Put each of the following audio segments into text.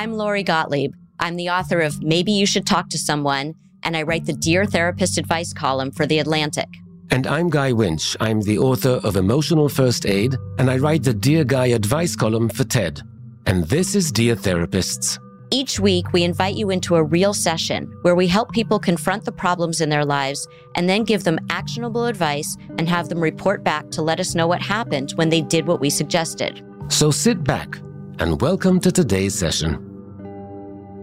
I'm Lori Gottlieb. I'm the author of Maybe You Should Talk to Someone, and I write the Dear Therapist advice column for The Atlantic. And I'm Guy Winch. I'm the author of Emotional First Aid, and I write the Dear Guy advice column for TED. And this is Dear Therapists. Each week, we invite you into a real session where we help people confront the problems in their lives and then give them actionable advice and have them report back to let us know what happened when they did what we suggested. So sit back and welcome to today's session.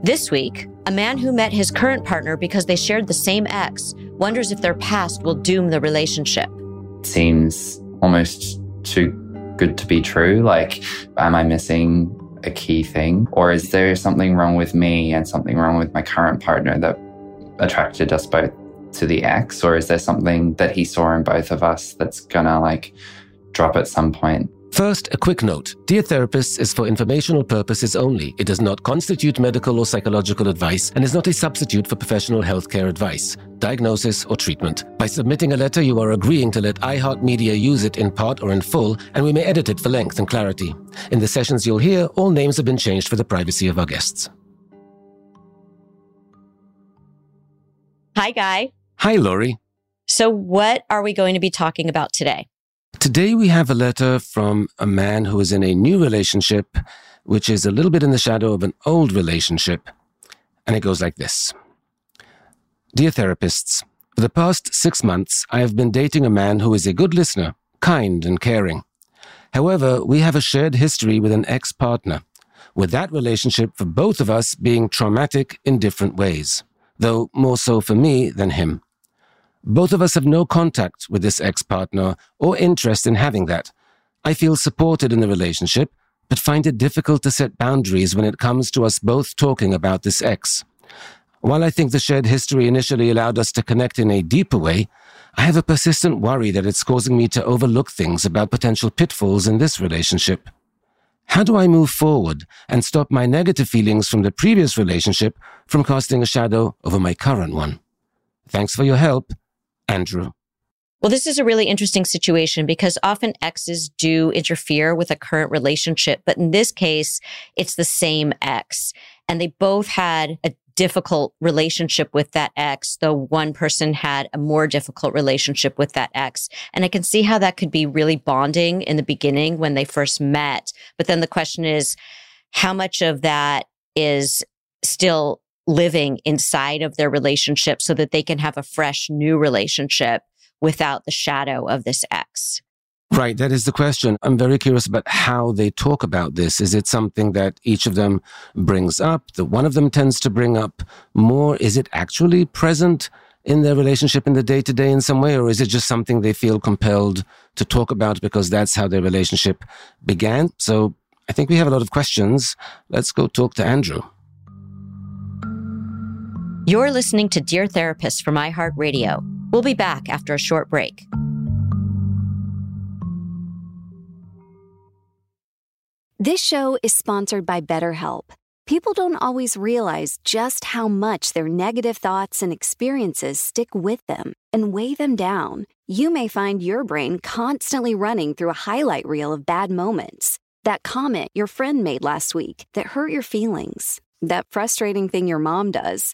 This week, a man who met his current partner because they shared the same ex wonders if their past will doom the relationship. Seems almost too good to be true. Like, am I missing a key thing? Or is there something wrong with me and something wrong with my current partner that attracted us both to the ex? Or is there something that he saw in both of us that's gonna like drop at some point? First, a quick note Dear Therapists is for informational purposes only. It does not constitute medical or psychological advice and is not a substitute for professional healthcare advice, diagnosis, or treatment. By submitting a letter, you are agreeing to let iHeartMedia use it in part or in full, and we may edit it for length and clarity. In the sessions you'll hear, all names have been changed for the privacy of our guests. Hi, Guy. Hi, Lori. So, what are we going to be talking about today? Today we have a letter from a man who is in a new relationship, which is a little bit in the shadow of an old relationship. And it goes like this Dear therapists, for the past six months, I have been dating a man who is a good listener, kind and caring. However, we have a shared history with an ex partner, with that relationship for both of us being traumatic in different ways, though more so for me than him. Both of us have no contact with this ex partner or interest in having that. I feel supported in the relationship, but find it difficult to set boundaries when it comes to us both talking about this ex. While I think the shared history initially allowed us to connect in a deeper way, I have a persistent worry that it's causing me to overlook things about potential pitfalls in this relationship. How do I move forward and stop my negative feelings from the previous relationship from casting a shadow over my current one? Thanks for your help. Andrew. Well, this is a really interesting situation because often exes do interfere with a current relationship. But in this case, it's the same ex. And they both had a difficult relationship with that ex, though one person had a more difficult relationship with that ex. And I can see how that could be really bonding in the beginning when they first met. But then the question is, how much of that is still living inside of their relationship so that they can have a fresh new relationship without the shadow of this ex. Right, that is the question. I'm very curious about how they talk about this. Is it something that each of them brings up, that one of them tends to bring up more? Is it actually present in their relationship in the day to day in some way, or is it just something they feel compelled to talk about because that's how their relationship began? So I think we have a lot of questions. Let's go talk to Andrew. You're listening to Dear Therapist from iHeartRadio. We'll be back after a short break. This show is sponsored by BetterHelp. People don't always realize just how much their negative thoughts and experiences stick with them and weigh them down. You may find your brain constantly running through a highlight reel of bad moments. That comment your friend made last week that hurt your feelings. That frustrating thing your mom does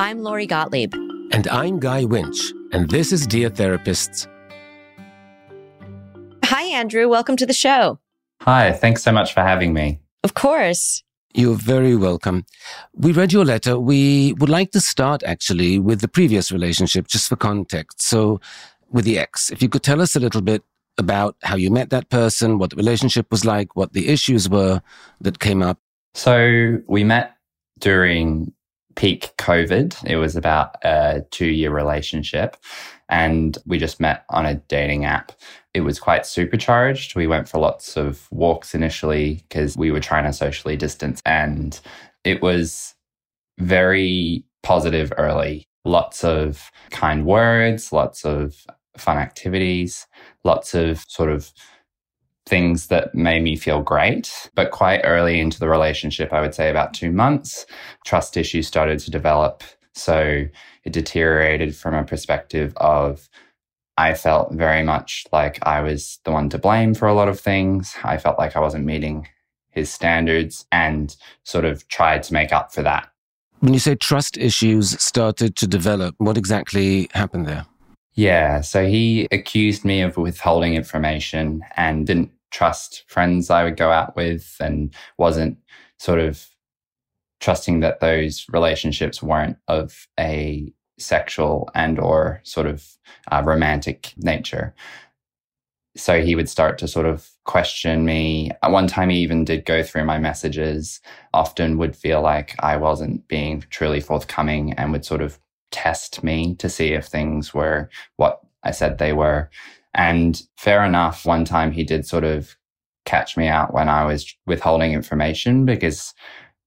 I'm Lori Gottlieb. And I'm Guy Winch, and this is Dear Therapists. Hi, Andrew. Welcome to the show. Hi, thanks so much for having me. Of course. You're very welcome. We read your letter. We would like to start actually with the previous relationship, just for context. So, with the ex, if you could tell us a little bit about how you met that person, what the relationship was like, what the issues were that came up. So, we met during peak COVID. It was about a two year relationship and we just met on a dating app. It was quite supercharged. We went for lots of walks initially because we were trying to socially distance and it was very positive early. Lots of kind words, lots of fun activities, lots of sort of things that made me feel great. But quite early into the relationship, I would say about two months, trust issues started to develop. So it deteriorated from a perspective of I felt very much like I was the one to blame for a lot of things. I felt like I wasn't meeting his standards and sort of tried to make up for that. When you say trust issues started to develop, what exactly happened there? Yeah, so he accused me of withholding information and didn't trust friends I would go out with and wasn't sort of trusting that those relationships weren't of a sexual and or sort of uh, romantic nature. So he would start to sort of question me. At one time he even did go through my messages often would feel like i wasn't being truly forthcoming and would sort of test me to see if things were what i said they were and fair enough, one time he did sort of catch me out when I was withholding information because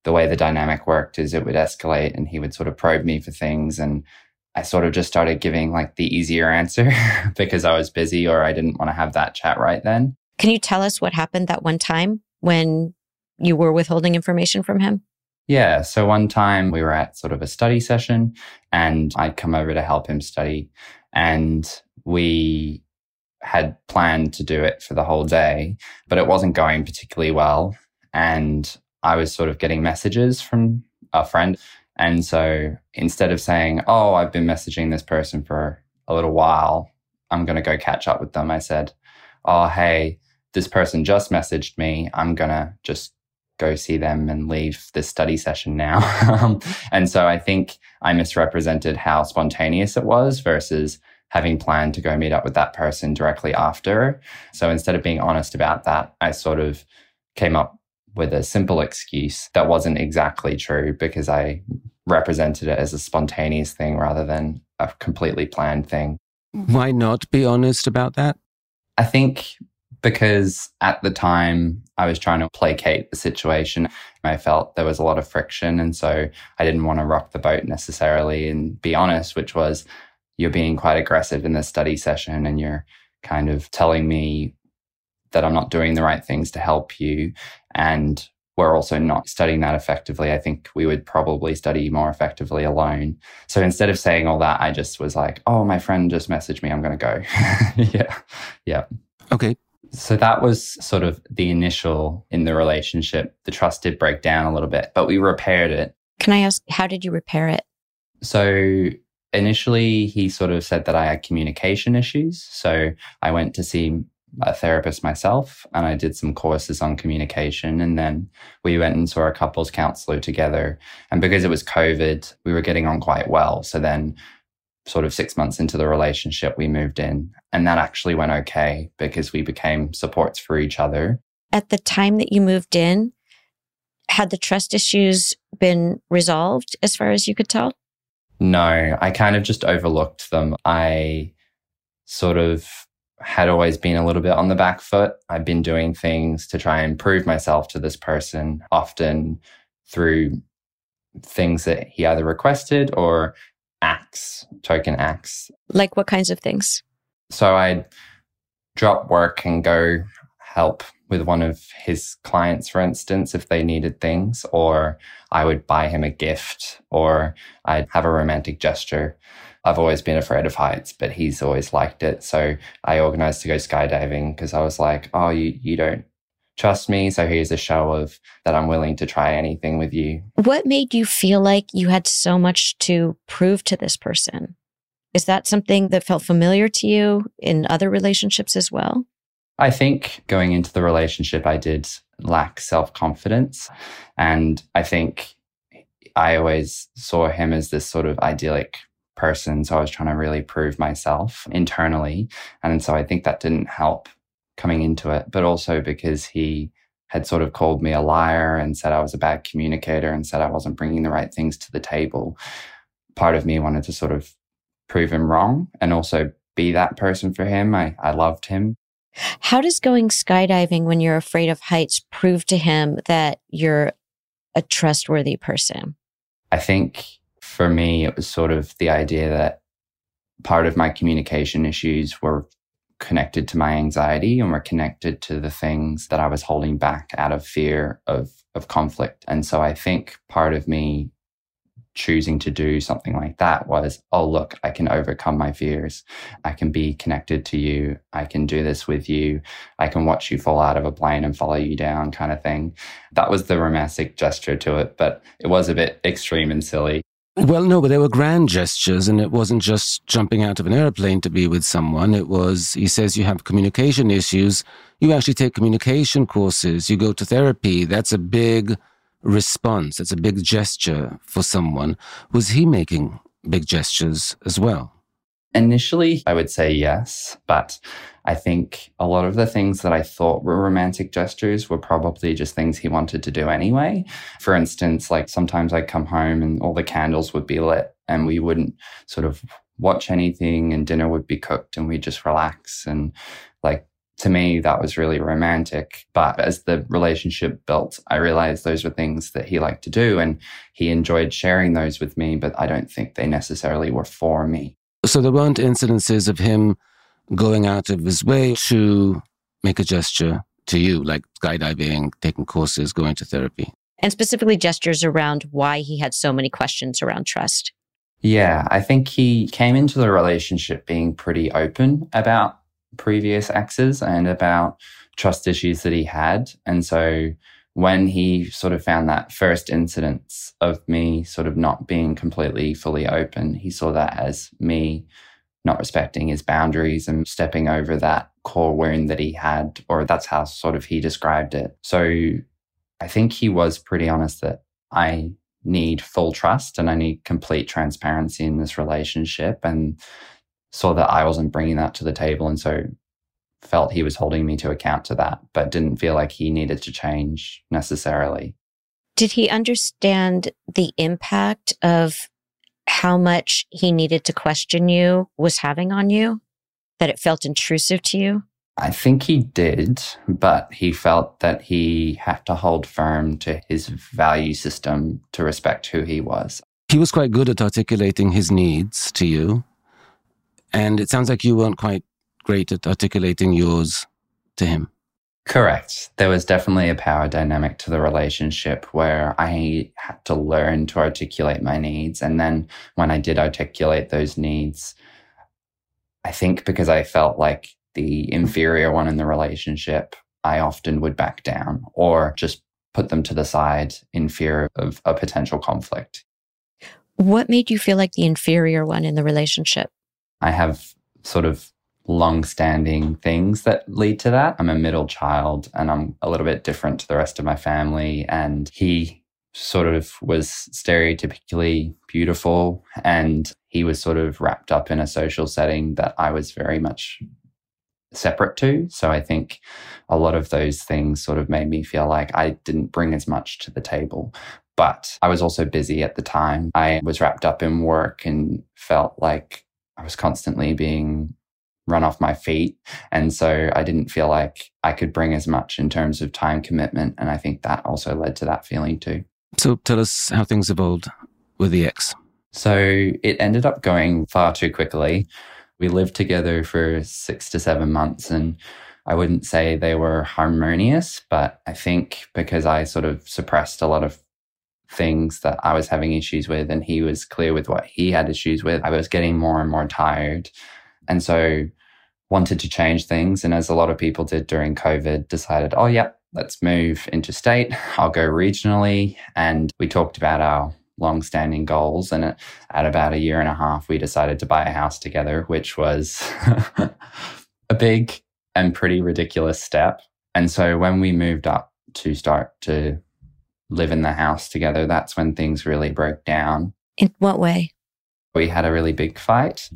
the way the dynamic worked is it would escalate and he would sort of probe me for things. And I sort of just started giving like the easier answer because I was busy or I didn't want to have that chat right then. Can you tell us what happened that one time when you were withholding information from him? Yeah. So one time we were at sort of a study session and I'd come over to help him study. And we had planned to do it for the whole day, but it wasn't going particularly well. And I was sort of getting messages from a friend. And so instead of saying, Oh, I've been messaging this person for a little while, I'm going to go catch up with them, I said, Oh, hey, this person just messaged me. I'm going to just go see them and leave this study session now. Um, and so I think I misrepresented how spontaneous it was versus having planned to go meet up with that person directly after. So instead of being honest about that, I sort of came up with a simple excuse that wasn't exactly true because I represented it as a spontaneous thing rather than a completely planned thing. Why not be honest about that? I think because at the time I was trying to placate the situation. I felt there was a lot of friction. And so I didn't want to rock the boat necessarily and be honest, which was you're being quite aggressive in the study session and you're kind of telling me that I'm not doing the right things to help you. And we're also not studying that effectively. I think we would probably study more effectively alone. So instead of saying all that, I just was like, oh, my friend just messaged me. I'm going to go. yeah. Yeah. Okay. So that was sort of the initial in the relationship. The trust did break down a little bit, but we repaired it. Can I ask, how did you repair it? So Initially, he sort of said that I had communication issues. So I went to see a therapist myself and I did some courses on communication. And then we went and saw a couples counselor together. And because it was COVID, we were getting on quite well. So then, sort of six months into the relationship, we moved in. And that actually went okay because we became supports for each other. At the time that you moved in, had the trust issues been resolved as far as you could tell? No, I kind of just overlooked them. I sort of had always been a little bit on the back foot. I've been doing things to try and prove myself to this person, often through things that he either requested or acts, token acts. Like what kinds of things? So I'd drop work and go help with one of his clients, for instance, if they needed things, or I would buy him a gift, or I'd have a romantic gesture. I've always been afraid of heights, but he's always liked it. So I organized to go skydiving because I was like, oh, you, you don't trust me. So here's a show of that I'm willing to try anything with you. What made you feel like you had so much to prove to this person? Is that something that felt familiar to you in other relationships as well? I think going into the relationship, I did lack self confidence. And I think I always saw him as this sort of idyllic person. So I was trying to really prove myself internally. And so I think that didn't help coming into it, but also because he had sort of called me a liar and said I was a bad communicator and said I wasn't bringing the right things to the table. Part of me wanted to sort of prove him wrong and also be that person for him. I, I loved him. How does going skydiving when you're afraid of heights prove to him that you're a trustworthy person? I think for me, it was sort of the idea that part of my communication issues were connected to my anxiety and were connected to the things that I was holding back out of fear of, of conflict. And so I think part of me choosing to do something like that was, oh, look, I can overcome my fears. I can be connected to you. I can do this with you. I can watch you fall out of a plane and follow you down, kind of thing. That was the romantic gesture to it, but it was a bit extreme and silly. Well, no, but there were grand gestures, and it wasn't just jumping out of an airplane to be with someone. It was, he says, you have communication issues. You actually take communication courses, you go to therapy. That's a big response, that's a big gesture for someone. Was he making big gestures as well? Initially, I would say yes, but I think a lot of the things that I thought were romantic gestures were probably just things he wanted to do anyway. For instance, like sometimes I'd come home and all the candles would be lit and we wouldn't sort of watch anything and dinner would be cooked and we'd just relax. And like to me, that was really romantic. But as the relationship built, I realized those were things that he liked to do and he enjoyed sharing those with me, but I don't think they necessarily were for me. So there weren't incidences of him going out of his way to make a gesture to you, like skydiving, taking courses, going to therapy. And specifically gestures around why he had so many questions around trust. Yeah, I think he came into the relationship being pretty open about previous exes and about trust issues that he had. And so when he sort of found that first incidence of me sort of not being completely fully open, he saw that as me not respecting his boundaries and stepping over that core wound that he had, or that's how sort of he described it. So I think he was pretty honest that I need full trust and I need complete transparency in this relationship and saw that I wasn't bringing that to the table. And so felt he was holding me to account to that, but didn't feel like he needed to change necessarily. Did he understand the impact of how much he needed to question you was having on you? That it felt intrusive to you? I think he did, but he felt that he had to hold firm to his value system to respect who he was. He was quite good at articulating his needs to you. And it sounds like you weren't quite great at articulating yours to him. Correct. There was definitely a power dynamic to the relationship where I had to learn to articulate my needs. And then when I did articulate those needs, I think because I felt like the inferior one in the relationship, I often would back down or just put them to the side in fear of a potential conflict. What made you feel like the inferior one in the relationship? I have sort of long standing things that lead to that. I'm a middle child and I'm a little bit different to the rest of my family. And he sort of was stereotypically beautiful and he was sort of wrapped up in a social setting that I was very much separate to. So I think a lot of those things sort of made me feel like I didn't bring as much to the table. But I was also busy at the time. I was wrapped up in work and felt like I was constantly being run off my feet. And so I didn't feel like I could bring as much in terms of time commitment. And I think that also led to that feeling too. So tell us how things evolved with the ex. So it ended up going far too quickly. We lived together for six to seven months and I wouldn't say they were harmonious, but I think because I sort of suppressed a lot of things that I was having issues with and he was clear with what he had issues with, I was getting more and more tired. And so wanted to change things. And as a lot of people did during COVID, decided, oh, yeah, let's move interstate. I'll go regionally. And we talked about our long-standing goals. And at about a year and a half, we decided to buy a house together, which was a big and pretty ridiculous step. And so when we moved up to start to live in the house together, that's when things really broke down. In what way? We had a really big fight.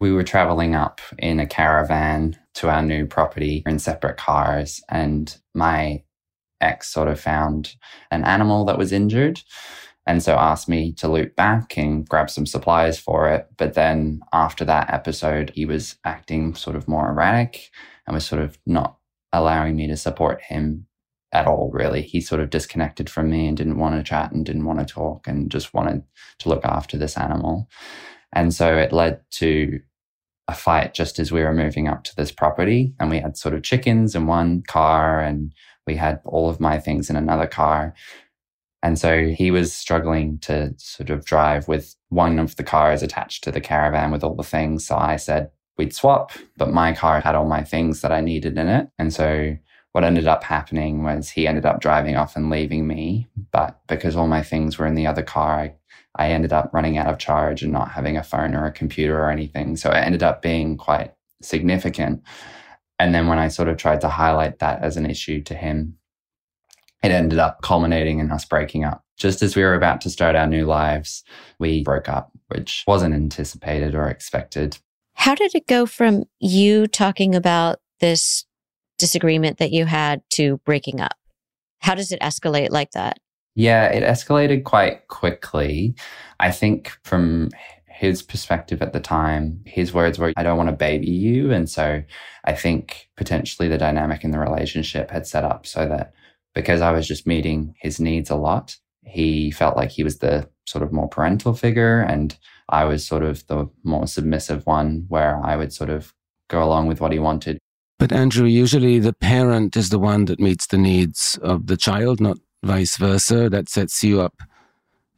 We were traveling up in a caravan to our new property in separate cars, and my ex sort of found an animal that was injured and so asked me to loop back and grab some supplies for it. But then after that episode, he was acting sort of more erratic and was sort of not allowing me to support him at all, really. He sort of disconnected from me and didn't want to chat and didn't want to talk and just wanted to look after this animal. And so it led to a fight just as we were moving up to this property. And we had sort of chickens in one car and we had all of my things in another car. And so he was struggling to sort of drive with one of the cars attached to the caravan with all the things. So I said we'd swap, but my car had all my things that I needed in it. And so what ended up happening was he ended up driving off and leaving me. But because all my things were in the other car, I, I ended up running out of charge and not having a phone or a computer or anything. So it ended up being quite significant. And then when I sort of tried to highlight that as an issue to him, it ended up culminating in us breaking up. Just as we were about to start our new lives, we broke up, which wasn't anticipated or expected. How did it go from you talking about this disagreement that you had to breaking up? How does it escalate like that? Yeah, it escalated quite quickly. I think from his perspective at the time, his words were, I don't want to baby you. And so I think potentially the dynamic in the relationship had set up so that because I was just meeting his needs a lot, he felt like he was the sort of more parental figure and I was sort of the more submissive one where I would sort of go along with what he wanted. But Andrew, usually the parent is the one that meets the needs of the child, not vice versa. That sets you up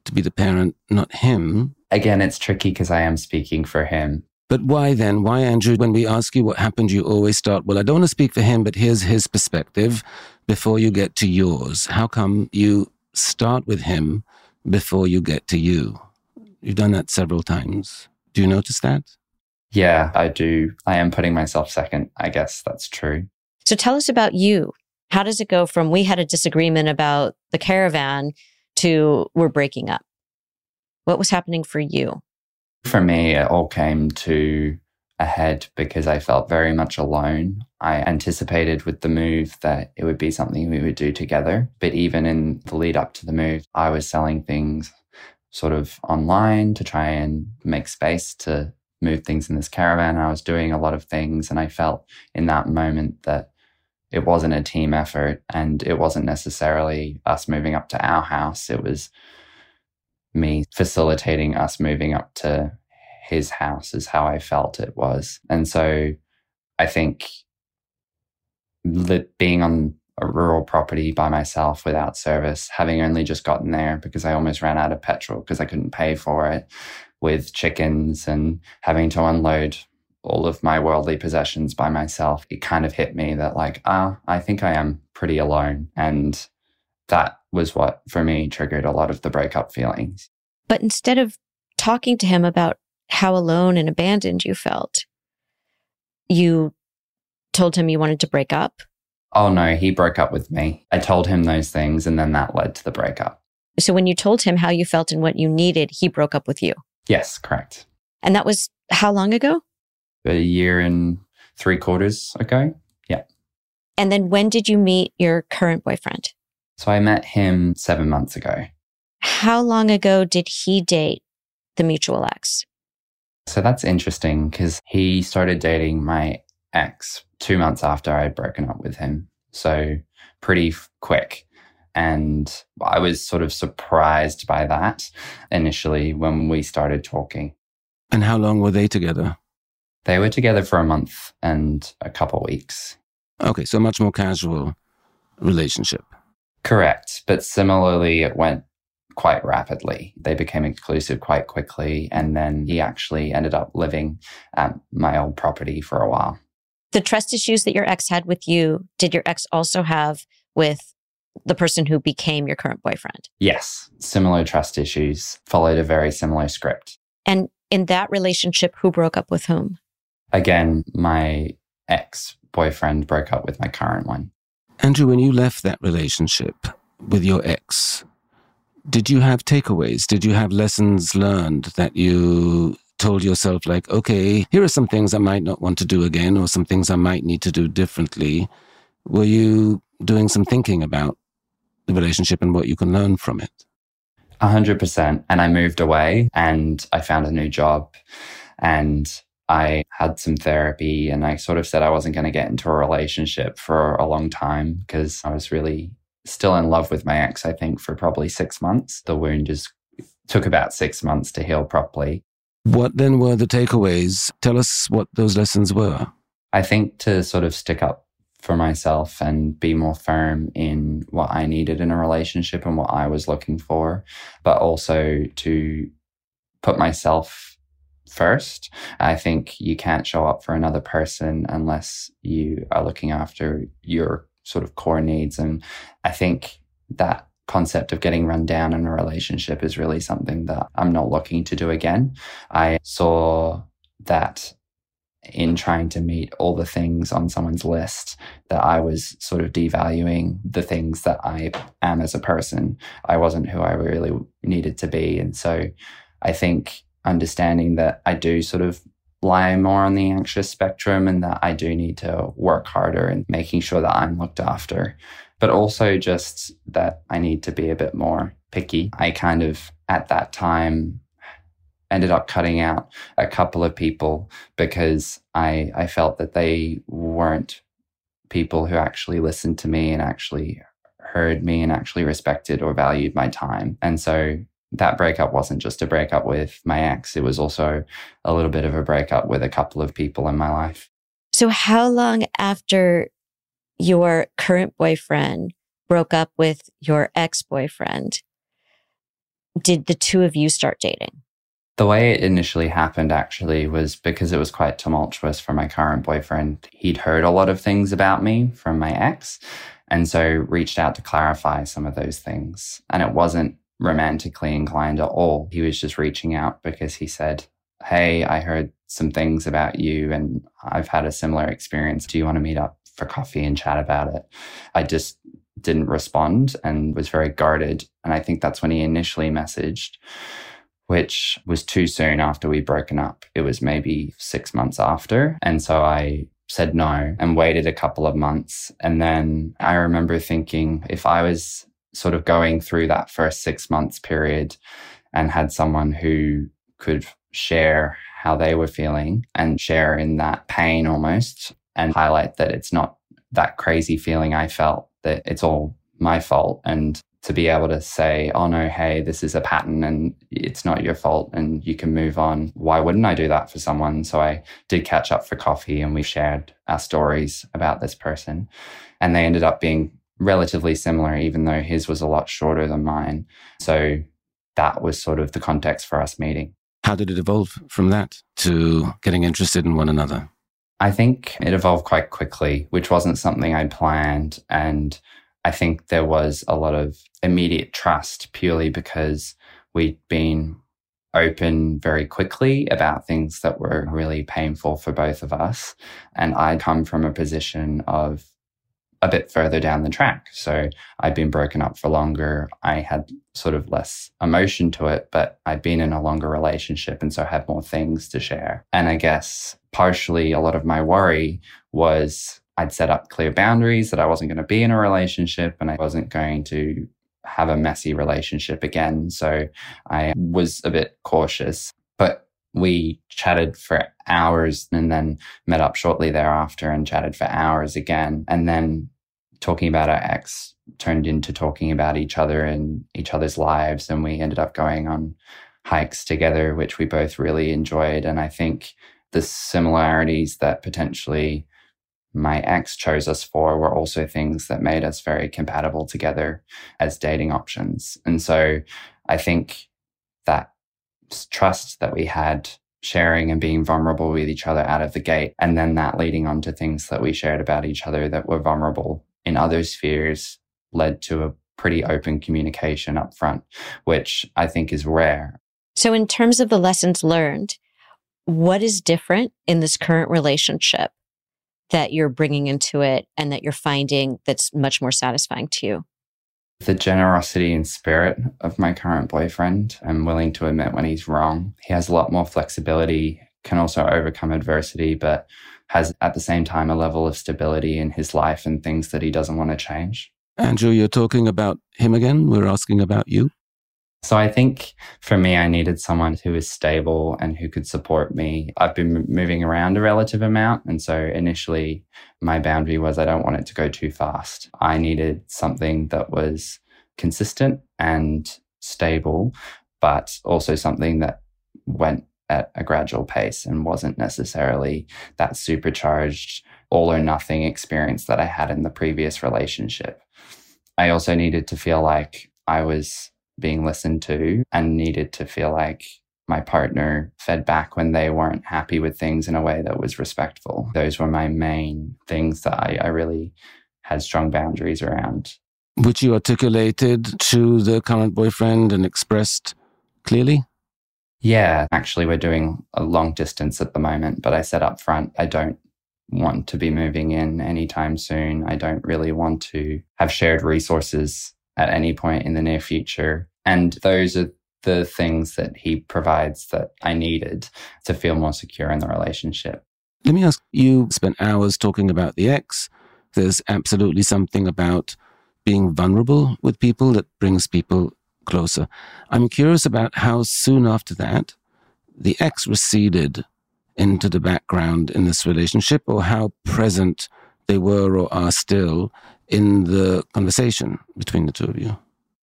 to be the parent, not him. Again, it's tricky because I am speaking for him. But why then? Why, Andrew, when we ask you what happened, you always start, well, I don't want to speak for him, but here's his perspective before you get to yours. How come you start with him before you get to you? You've done that several times. Do you notice that? Yeah, I do. I am putting myself second. I guess that's true. So tell us about you. How does it go from we had a disagreement about the caravan to we're breaking up? What was happening for you? For me, it all came to a head because I felt very much alone. I anticipated with the move that it would be something we would do together. But even in the lead up to the move, I was selling things sort of online to try and make space to move things in this caravan. I was doing a lot of things and I felt in that moment that it wasn't a team effort and it wasn't necessarily us moving up to our house. It was me facilitating us moving up to his house is how I felt it was. And so I think being on a rural property by myself without service, having only just gotten there because I almost ran out of petrol because I couldn't pay for it with chickens and having to unload all of my worldly possessions by myself, it kind of hit me that like, ah, I think I am pretty alone. And that was what for me triggered a lot of the breakup feelings. But instead of talking to him about how alone and abandoned you felt, you told him you wanted to break up? Oh no, he broke up with me. I told him those things and then that led to the breakup. So when you told him how you felt and what you needed, he broke up with you. Yes, correct. And that was how long ago? A year and three quarters ago. Yeah. And then when did you meet your current boyfriend? So I met him seven months ago. How long ago did he date the mutual ex? So that's interesting because he started dating my ex two months after I had broken up with him. So pretty f- quick. And I was sort of surprised by that initially when we started talking. And how long were they together? They were together for a month and a couple weeks. Okay, so much more casual relationship. Correct. But similarly, it went quite rapidly. They became exclusive quite quickly. And then he actually ended up living at my old property for a while. The trust issues that your ex had with you, did your ex also have with the person who became your current boyfriend? Yes. Similar trust issues followed a very similar script. And in that relationship, who broke up with whom? Again, my ex boyfriend broke up with my current one. Andrew, when you left that relationship with your ex, did you have takeaways? Did you have lessons learned that you told yourself, like, okay, here are some things I might not want to do again, or some things I might need to do differently? Were you doing some thinking about the relationship and what you can learn from it? A hundred percent. And I moved away and I found a new job and I had some therapy and I sort of said I wasn't going to get into a relationship for a long time because I was really still in love with my ex, I think, for probably six months. The wound just took about six months to heal properly. What then were the takeaways? Tell us what those lessons were. I think to sort of stick up for myself and be more firm in what I needed in a relationship and what I was looking for, but also to put myself first. I think you can't show up for another person unless you are looking after your sort of core needs. And I think that concept of getting run down in a relationship is really something that I'm not looking to do again. I saw that in trying to meet all the things on someone's list that I was sort of devaluing the things that I am as a person. I wasn't who I really needed to be. And so I think understanding that I do sort of lie more on the anxious spectrum and that I do need to work harder and making sure that I'm looked after, but also just that I need to be a bit more picky. I kind of at that time ended up cutting out a couple of people because I, I felt that they weren't people who actually listened to me and actually heard me and actually respected or valued my time. And so that breakup wasn't just a breakup with my ex, it was also a little bit of a breakup with a couple of people in my life. So, how long after your current boyfriend broke up with your ex boyfriend did the two of you start dating? The way it initially happened actually was because it was quite tumultuous for my current boyfriend. He'd heard a lot of things about me from my ex, and so reached out to clarify some of those things. And it wasn't romantically inclined at all. He was just reaching out because he said, Hey, I heard some things about you and I've had a similar experience. Do you want to meet up for coffee and chat about it? I just didn't respond and was very guarded. And I think that's when he initially messaged, which was too soon after we'd broken up. It was maybe six months after. And so I said no and waited a couple of months. And then I remember thinking if I was sort of going through that first six months period and had someone who could share how they were feeling and share in that pain almost and highlight that it's not that crazy feeling I felt, that it's all my fault. And to be able to say, oh no, hey, this is a pattern and it's not your fault and you can move on. Why wouldn't I do that for someone? So I did catch up for coffee and we shared our stories about this person. And they ended up being relatively similar, even though his was a lot shorter than mine. So that was sort of the context for us meeting. How did it evolve from that to getting interested in one another? I think it evolved quite quickly, which wasn't something I planned. And I think there was a lot of immediate trust purely because we'd been open very quickly about things that were really painful for both of us. And I come from a position of a bit further down the track. So I'd been broken up for longer. I had sort of less emotion to it, but I'd been in a longer relationship and so had more things to share. And I guess partially a lot of my worry was I'd set up clear boundaries that I wasn't going to be in a relationship and I wasn't going to have a messy relationship again. So I was a bit cautious, but we chatted for hours and then met up shortly thereafter and chatted for hours again. And then talking about our ex turned into talking about each other and each other's lives. And we ended up going on hikes together, which we both really enjoyed. And I think the similarities that potentially my ex chose us for were also things that made us very compatible together as dating options. And so I think that trust that we had sharing and being vulnerable with each other out of the gate, and then that leading on to things that we shared about each other that were vulnerable in other spheres led to a pretty open communication up front, which I think is rare. So, in terms of the lessons learned, what is different in this current relationship that you're bringing into it and that you're finding that's much more satisfying to you? The generosity and spirit of my current boyfriend. I'm willing to admit when he's wrong. He has a lot more flexibility, can also overcome adversity, but has at the same time a level of stability in his life and things that he doesn't want to change. Andrew, you're talking about him again. We're asking about you. So I think for me, I needed someone who was stable and who could support me. I've been moving around a relative amount. And so initially my boundary was I don't want it to go too fast. I needed something that was consistent and stable, but also something that went at a gradual pace and wasn't necessarily that supercharged all or nothing experience that I had in the previous relationship. I also needed to feel like I was being listened to and needed to feel like my partner fed back when they weren't happy with things in a way that was respectful. Those were my main things that I, I really had strong boundaries around. Which you articulated to the current boyfriend and expressed clearly? Yeah, actually, we're doing a long distance at the moment, but I said up front, I don't want to be moving in anytime soon. I don't really want to have shared resources at any point in the near future. And those are the things that he provides that I needed to feel more secure in the relationship. Let me ask you spent hours talking about the ex. There's absolutely something about being vulnerable with people that brings people closer. I'm curious about how soon after that the ex receded into the background in this relationship or how present they were or are still in the conversation between the two of you?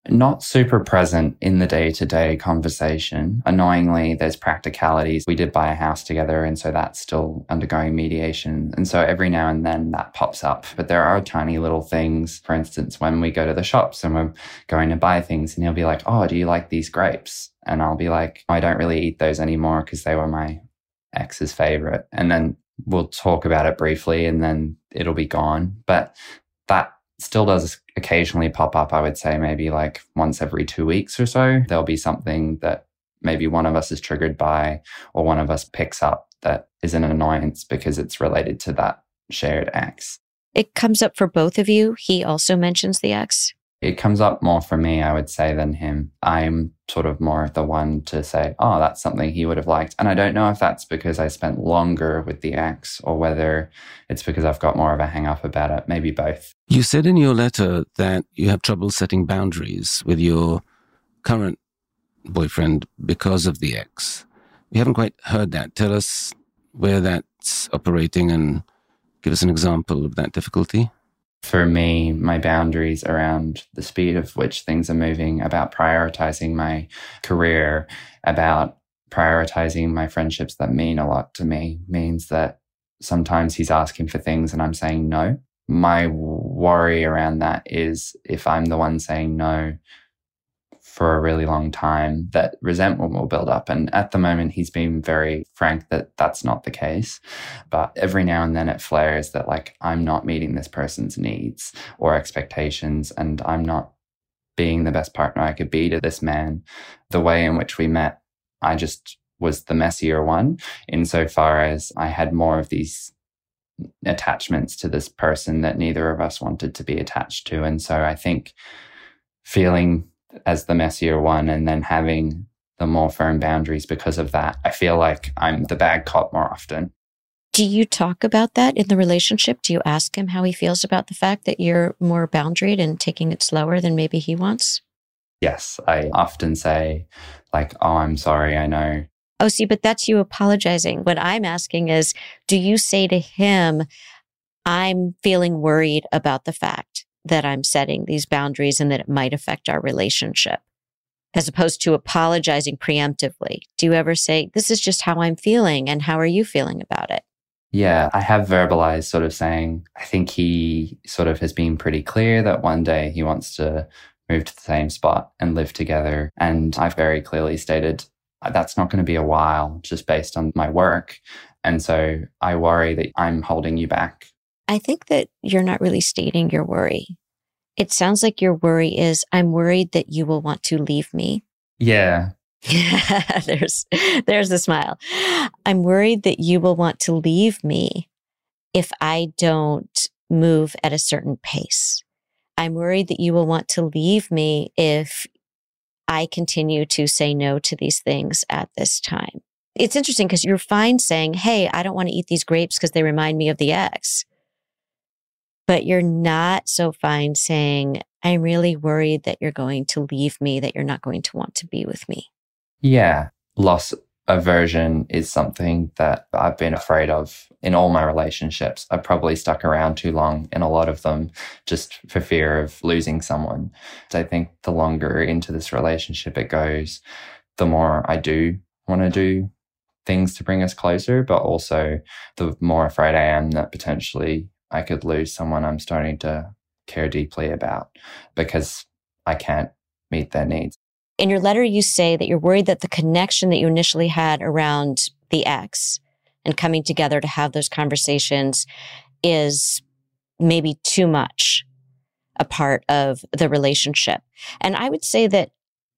Not super present in the day to day conversation. Annoyingly, there's practicalities. We did buy a house together, and so that's still undergoing mediation. And so every now and then that pops up. But there are tiny little things. For instance, when we go to the shops and we're going to buy things, and he'll be like, Oh, do you like these grapes? And I'll be like, I don't really eat those anymore because they were my ex's favorite. And then we'll talk about it briefly and then it'll be gone. But that still does occasionally pop up. I would say maybe like once every two weeks or so, there'll be something that maybe one of us is triggered by or one of us picks up that is an annoyance because it's related to that shared ex. It comes up for both of you. He also mentions the ex. It comes up more for me, I would say, than him. I'm sort of more the one to say, oh, that's something he would have liked. And I don't know if that's because I spent longer with the ex or whether it's because I've got more of a hang up about it. Maybe both. You said in your letter that you have trouble setting boundaries with your current boyfriend because of the ex. We haven't quite heard that. Tell us where that's operating and give us an example of that difficulty for me, my boundaries around the speed of which things are moving, about prioritizing my career, about prioritizing my friendships that mean a lot to me means that sometimes he's asking for things and I'm saying no. My worry around that is if I'm the one saying no, for a really long time that resentment will build up. And at the moment, he's been very frank that that's not the case. But every now and then it flares that, like, I'm not meeting this person's needs or expectations, and I'm not being the best partner I could be to this man. The way in which we met I just was the messier one insofar as I had more of these attachments to this person that neither of us wanted to be attached to. And so I think feeling as the messier one and then having the more firm boundaries because of that, I feel like I'm the bad cop more often. Do you talk about that in the relationship? Do you ask him how he feels about the fact that you're more boundaried and taking it slower than maybe he wants? Yes, I often say, like, oh, I'm sorry, I know. Oh, see, but that's you apologizing. What I'm asking is, do you say to him, I'm feeling worried about the fact that I'm setting these boundaries and that it might affect our relationship? As opposed to apologizing preemptively. Do you ever say, This is just how I'm feeling and how are you feeling about it? Yeah, I have verbalized sort of saying, I think he sort of has been pretty clear that one day he wants to move to the same spot and live together. And I've very clearly stated uh, that's not going to be a while just based on my work. And so I worry that I'm holding you back. I think that you're not really stating your worry. It sounds like your worry is I'm worried that you will want to leave me. Yeah. there's there's the smile. I'm worried that you will want to leave me if I don't move at a certain pace. I'm worried that you will want to leave me if I continue to say no to these things at this time. It's interesting because you're fine saying, Hey, I don't want to eat these grapes because they remind me of the ex. But you're not so fine saying, I'm really worried that you're going to leave me, that you're not going to want to be with me. Yeah. Loss aversion is something that I've been afraid of in all my relationships. I've probably stuck around too long in a lot of them just for fear of losing someone. So I think the longer into this relationship it goes, the more I do want to do things to bring us closer, but also the more afraid I am that potentially I could lose someone I'm starting to care deeply about because I can't meet their needs. In your letter, you say that you're worried that the connection that you initially had around the ex and coming together to have those conversations is maybe too much a part of the relationship. And I would say that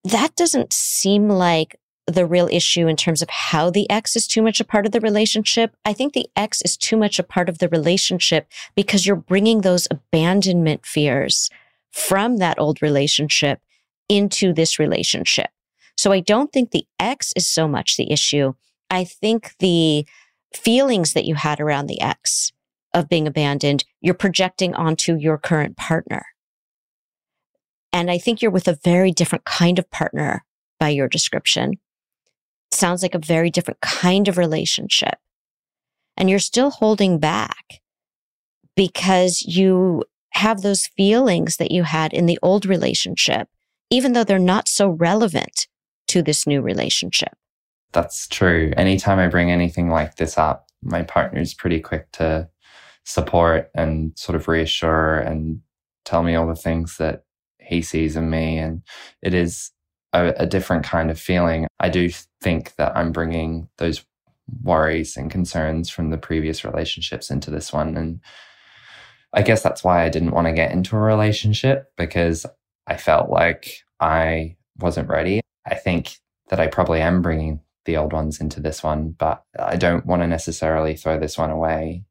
that doesn't seem like the real issue in terms of how the ex is too much a part of the relationship. I think the ex is too much a part of the relationship because you're bringing those abandonment fears from that old relationship into this relationship. So I don't think the ex is so much the issue. I think the feelings that you had around the ex of being abandoned, you're projecting onto your current partner. And I think you're with a very different kind of partner by your description. Sounds like a very different kind of relationship. And you're still holding back because you have those feelings that you had in the old relationship even though they're not so relevant to this new relationship. That's true. Anytime I bring anything like this up, my partner's pretty quick to support and sort of reassure and tell me all the things that he sees in me. And it is a, a different kind of feeling. I do think that I'm bringing those worries and concerns from the previous relationships into this one. And I guess that's why I didn't want to get into a relationship because I felt like I wasn't ready. I think that I probably am bringing the old ones into this one, but I don't want to necessarily throw this one away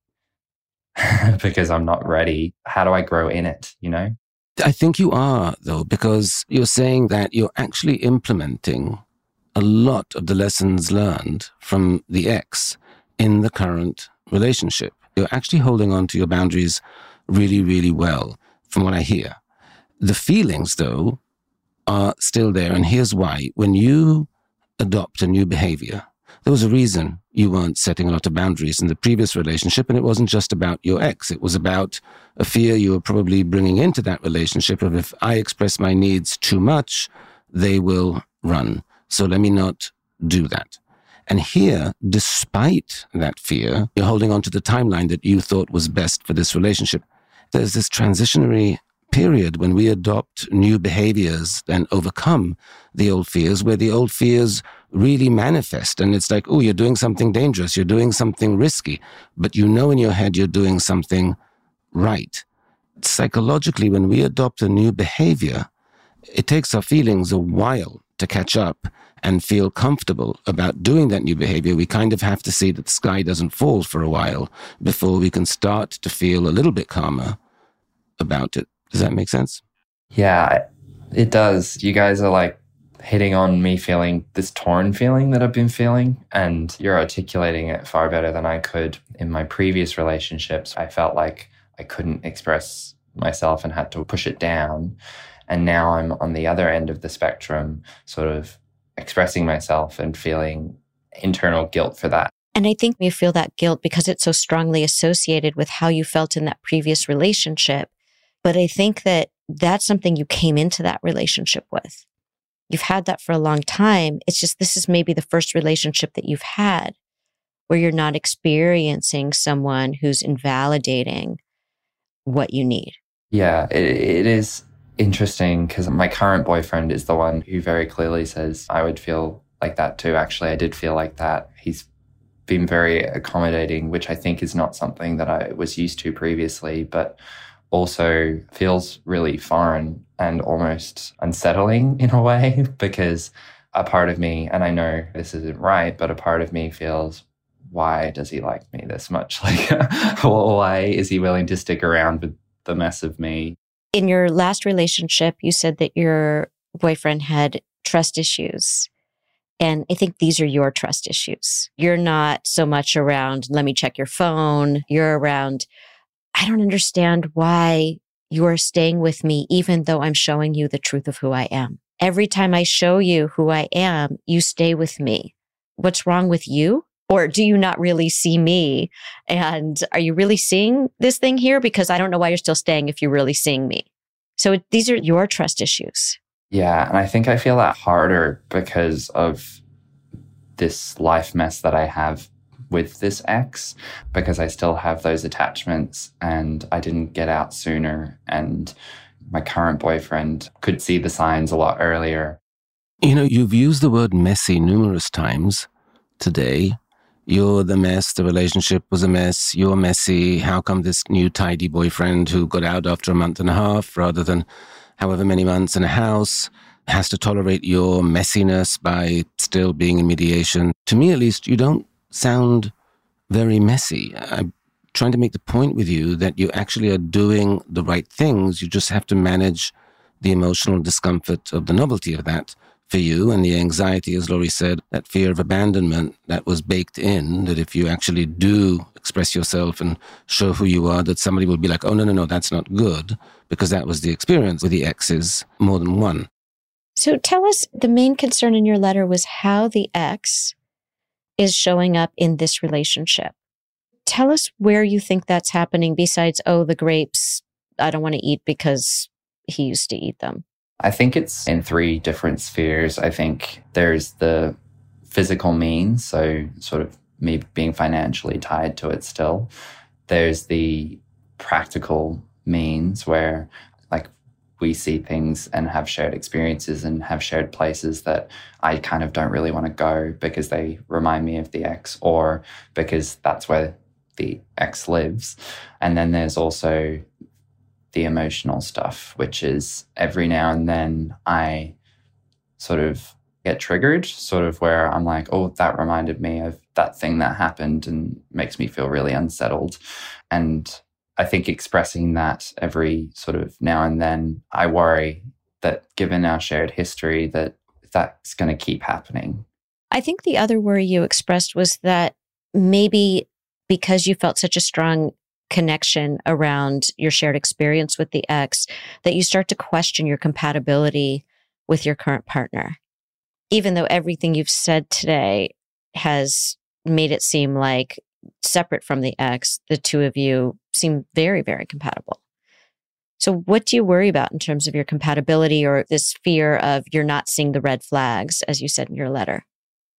because I'm not ready. How do I grow in it, you know? I think you are, though, because you're saying that you're actually implementing a lot of the lessons learned from the ex in the current relationship. You're actually holding on to your boundaries really, really well, from what I hear. The feelings, though, are still there. And here's why. When you adopt a new behavior, there was a reason you weren't setting a lot of boundaries in the previous relationship. And it wasn't just about your ex. It was about a fear you were probably bringing into that relationship of if I express my needs too much, they will run. So let me not do that. And here, despite that fear, you're holding on to the timeline that you thought was best for this relationship. There's this transitionary period when we adopt new behaviors and overcome the old fears, where the old fears really manifest. And it's like, oh, you're doing something dangerous, you're doing something risky, but you know in your head you're doing something right. Psychologically, when we adopt a new behavior, it takes our feelings a while to catch up and feel comfortable about doing that new behavior, we kind of have to see that the sky doesn't fall for a while before we can start to feel a little bit calmer about it. Does that make sense? Yeah, it does. You guys are like hitting on me feeling this torn feeling that I've been feeling, and you're articulating it far better than I could in my previous relationships. I felt like I couldn't express myself and had to push it down. And now I'm on the other end of the spectrum, sort of expressing myself and feeling internal guilt for that. And I think you feel that guilt because it's so strongly associated with how you felt in that previous relationship. But I think that that's something you came into that relationship with. You've had that for a long time. It's just this is maybe the first relationship that you've had where you're not experiencing someone who's invalidating what you need. Yeah, it, it is interesting because my current boyfriend is the one who very clearly says, I would feel like that too. Actually, I did feel like that. He's been very accommodating, which I think is not something that I was used to previously, but also feels really foreign and almost unsettling in a way because a part of me, and I know this isn't right, but a part of me feels, why does he like me this much? Like, why is he willing to stick around with the mess of me? In your last relationship, you said that your boyfriend had trust issues. And I think these are your trust issues. You're not so much around, let me check your phone. You're around, I don't understand why you're staying with me, even though I'm showing you the truth of who I am. Every time I show you who I am, you stay with me. What's wrong with you? Or do you not really see me? And are you really seeing this thing here? Because I don't know why you're still staying if you're really seeing me. So it, these are your trust issues. Yeah. And I think I feel that harder because of this life mess that I have with this ex, because I still have those attachments and I didn't get out sooner. And my current boyfriend could see the signs a lot earlier. You know, you've used the word messy numerous times today. You're the mess. The relationship was a mess. You're messy. How come this new tidy boyfriend who got out after a month and a half rather than however many months in a house has to tolerate your messiness by still being in mediation? To me, at least, you don't sound very messy. I'm trying to make the point with you that you actually are doing the right things. You just have to manage the emotional discomfort of the novelty of that for you and the anxiety, as Lori said, that fear of abandonment that was baked in, that if you actually do express yourself and show who you are, that somebody will be like, oh, no, no, no, that's not good, because that was the experience with the exes, more than one. So tell us the main concern in your letter was how the ex is showing up in this relationship. Tell us where you think that's happening besides, oh, the grapes, I don't want to eat because he used to eat them. I think it's in three different spheres. I think there's the physical means, so sort of me being financially tied to it still. There's the practical means where like we see things and have shared experiences and have shared places that I kind of don't really want to go because they remind me of the ex or because that's where the ex lives. And then there's also the emotional stuff, which is every now and then I sort of get triggered, sort of where I'm like, oh, that reminded me of that thing that happened and makes me feel really unsettled. And I think expressing that every sort of now and then, I worry that given our shared history, that that's going to keep happening. I think the other worry you expressed was that maybe because you felt such a strong connection around your shared experience with the ex that you start to question your compatibility with your current partner. Even though everything you've said today has made it seem like separate from the ex, the two of you seem very, very compatible. So, what do you worry about in terms of your compatibility or this fear of you're not seeing the red flags, as you said in your letter?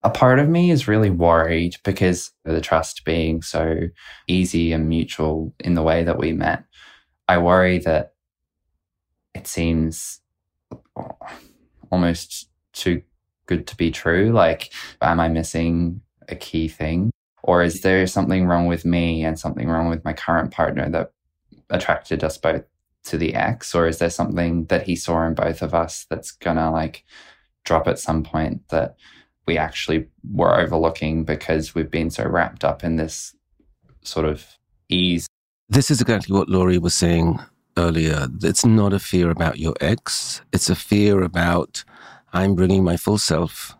A part of me is really worried because the trust being so easy and mutual in the way that we met. I worry that it seems almost too good to be true. Like, am I missing a key thing? Or is there something wrong with me and something wrong with my current partner that attracted us both to the ex? Or is there something that he saw in both of us that's gonna like drop at some point that we actually were overlooking because we've been so wrapped up in this sort of ease. This is exactly what Lori was saying earlier. It's not a fear about your ex, it's a fear about I'm bringing my full self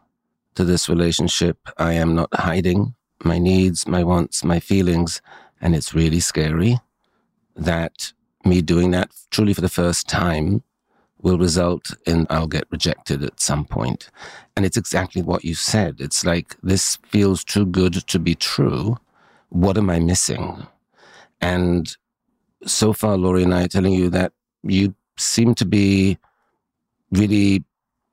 to this relationship. I am not hiding my needs, my wants, my feelings. And it's really scary that me doing that truly for the first time will result in I'll get rejected at some point. And it's exactly what you said. It's like, this feels too good to be true. What am I missing? And so far, Lori and I are telling you that you seem to be really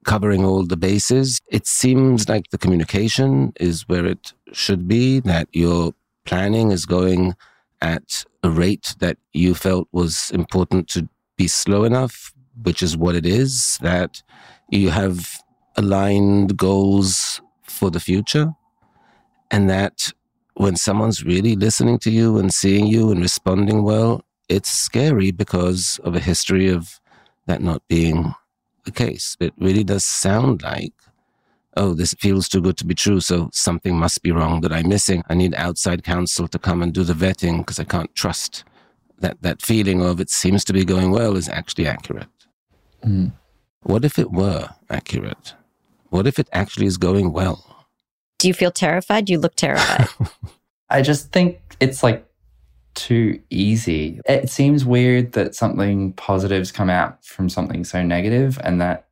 covering all the bases. It seems like the communication is where it should be, that your planning is going at a rate that you felt was important to be slow enough, which is what it is, that you have aligned goals for the future, and that when someone's really listening to you and seeing you and responding well, it's scary because of a history of that not being the case. It really does sound like, oh, this feels too good to be true, so something must be wrong that I'm missing. I need outside counsel to come and do the vetting because I can't trust that that feeling of it seems to be going well is actually accurate. Mm. What if it were accurate? What if it actually is going well? Do you feel terrified? You look terrified. I just think it's like too easy. It seems weird that something positive's come out from something so negative and that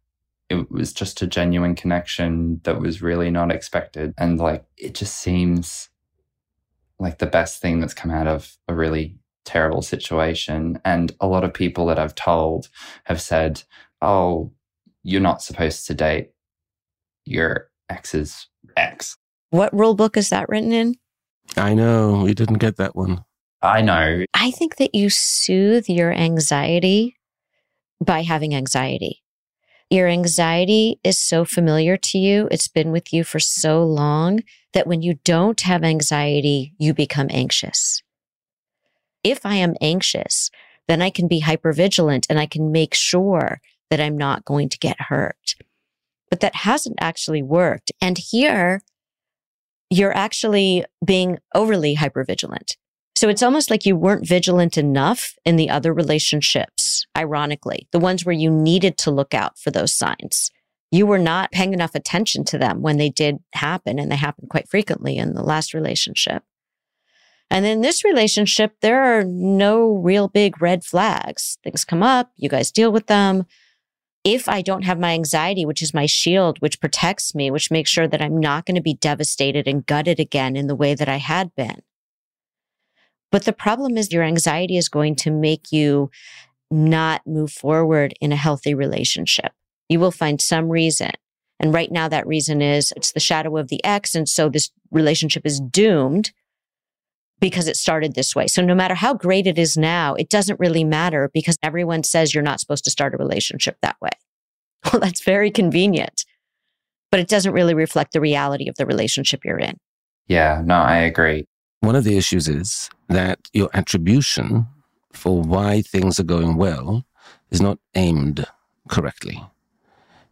it was just a genuine connection that was really not expected. And like, it just seems like the best thing that's come out of a really terrible situation. And a lot of people that I've told have said, oh, you're not supposed to date your ex's ex. What rule book is that written in? I know. We didn't get that one. I know. I think that you soothe your anxiety by having anxiety. Your anxiety is so familiar to you. It's been with you for so long that when you don't have anxiety, you become anxious. If I am anxious, then I can be hypervigilant and I can make sure that I'm not going to get hurt. But that hasn't actually worked. And here, you're actually being overly hypervigilant. So it's almost like you weren't vigilant enough in the other relationships, ironically, the ones where you needed to look out for those signs. You were not paying enough attention to them when they did happen, and they happened quite frequently in the last relationship. And in this relationship, there are no real big red flags. Things come up, you guys deal with them. If I don't have my anxiety, which is my shield, which protects me, which makes sure that I'm not going to be devastated and gutted again in the way that I had been, but the problem is your anxiety is going to make you not move forward in a healthy relationship. You will find some reason. And right now, that reason is it's the shadow of the ex. And so this relationship is doomed because it started this way. So no matter how great it is now, it doesn't really matter because everyone says you're not supposed to start a relationship that way. Well, that's very convenient, but it doesn't really reflect the reality of the relationship you're in. Yeah, no, I agree. One of the issues is that your attribution for why things are going well is not aimed correctly.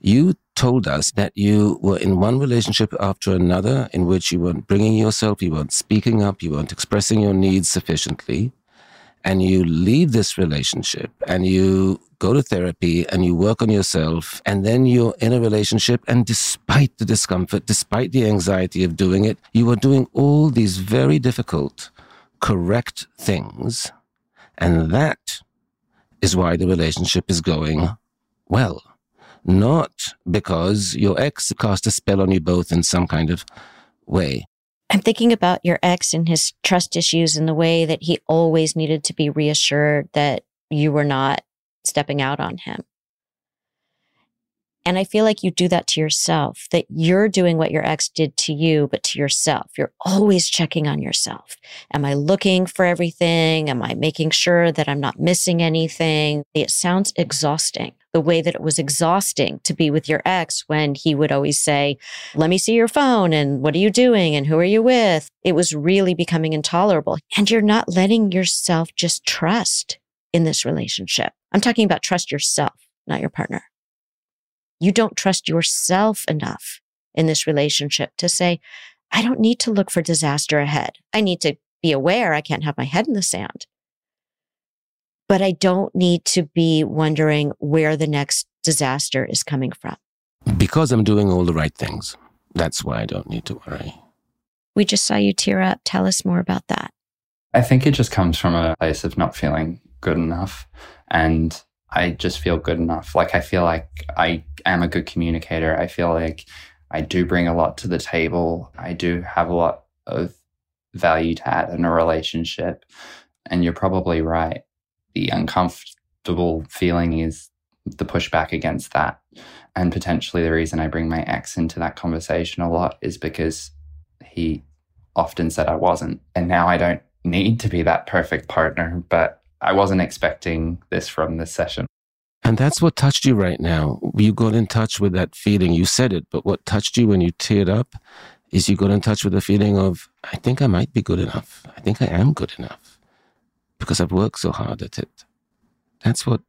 You told us that you were in one relationship after another in which you weren't bringing yourself, you weren't speaking up, you weren't expressing your needs sufficiently and you leave this relationship and you go to therapy and you work on yourself and then you're in a relationship and despite the discomfort, despite the anxiety of doing it, you are doing all these very difficult, correct things. And that is why the relationship is going well. Not because your ex cast a spell on you both in some kind of way. I'm thinking about your ex and his trust issues and the way that he always needed to be reassured that you were not stepping out on him. And I feel like you do that to yourself, that you're doing what your ex did to you, but to yourself. You're always checking on yourself. Am I looking for everything? Am I making sure that I'm not missing anything? It sounds exhausting the way that it was exhausting to be with your ex when he would always say, Let me see your phone and what are you doing and who are you with? It was really becoming intolerable. And you're not letting yourself just trust in this relationship. I'm talking about trust yourself, not your partner You don't trust yourself enough in this relationship to say, I don't need to look for disaster ahead. I need to be aware I can't have my head in the sand. But I don't need to be wondering where the next disaster is coming from. Because I'm doing all the right things. That's why I don't need to worry. We just saw you tear up. Tell us more about that. I think it just comes from a place of not feeling good enough. And I just feel good enough. Like I feel like I am a good communicator. I feel like I do bring a lot to the table. I do have a lot of value to add in a relationship. And you're probably right. The uncomfortable feeling is the pushback against that. And potentially the reason I bring my ex into that conversation a lot is because he often said I wasn't. And now I don't need to be that perfect partner, but I wasn't expecting this from this session. And that's what touched you right now. You got in touch with that feeling. You said it, but what touched you when you teared up is you got in touch with the feeling of, I think I might be good enough. I think I am good enough because I've worked so hard at it. That's what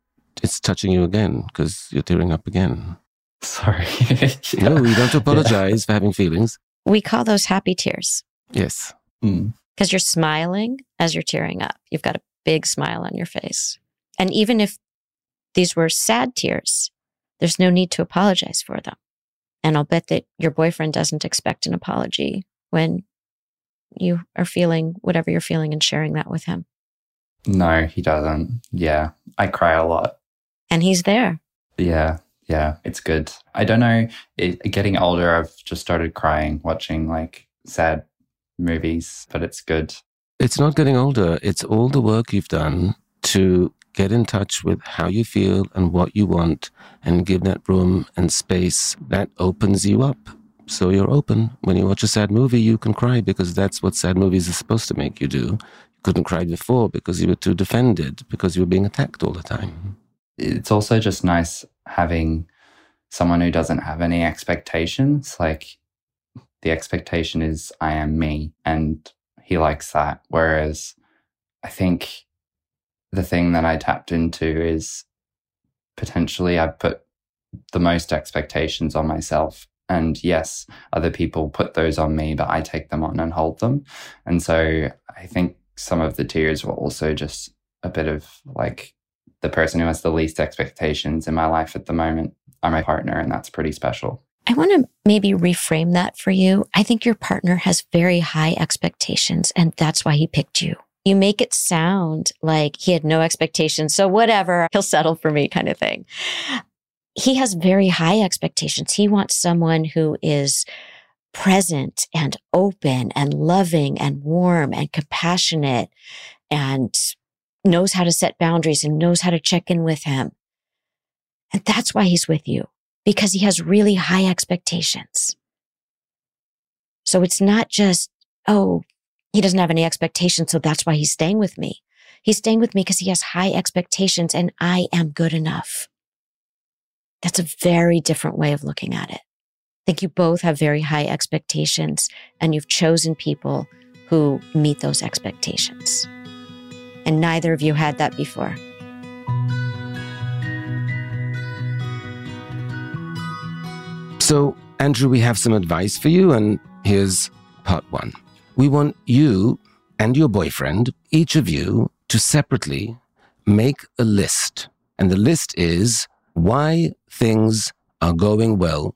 it's touching you again because you're tearing up again. Sorry. yeah. No, you don't apologize yeah. for having feelings. We call those happy tears. Yes. Because mm. you're smiling as you're tearing up. You've got a big smile on your face. And even if these were sad tears, there's no need to apologize for them. And I'll bet that your boyfriend doesn't expect an apology when you are feeling whatever you're feeling and sharing that with him. No, he doesn't. Yeah. I cry a lot. And he's there. Yeah. Yeah. It's good. I don't know. It, getting older, I've just started crying watching like sad movies, but it's good. It's not getting older. It's all the work you've done to get in touch with how you feel and what you want and give that room and space that opens you up. So you're open. When you watch a sad movie, you can cry because that's what sad movies are supposed to make you do. Couldn't cry before because you were too defended, because you were being attacked all the time. It's also just nice having someone who doesn't have any expectations. Like the expectation is I am me. And he likes that. Whereas I think the thing that I tapped into is potentially I put the most expectations on myself. And yes, other people put those on me, but I take them on and hold them. And so I think some of the tears were also just a bit of like the person who has the least expectations in my life at the moment are my partner, and that's pretty special. I want to maybe reframe that for you. I think your partner has very high expectations, and that's why he picked you. You make it sound like he had no expectations. So, whatever, he'll settle for me, kind of thing. He has very high expectations. He wants someone who is present and open and loving and warm and compassionate and knows how to set boundaries and knows how to check in with him. And that's why he's with you because he has really high expectations. So it's not just, oh, he doesn't have any expectations. So that's why he's staying with me. He's staying with me because he has high expectations and I am good enough. That's a very different way of looking at it. I think you both have very high expectations and you've chosen people who meet those expectations. And neither of you had that before. So, Andrew, we have some advice for you, and here's part one. We want you and your boyfriend, each of you, to separately make a list. And the list is why things are going well,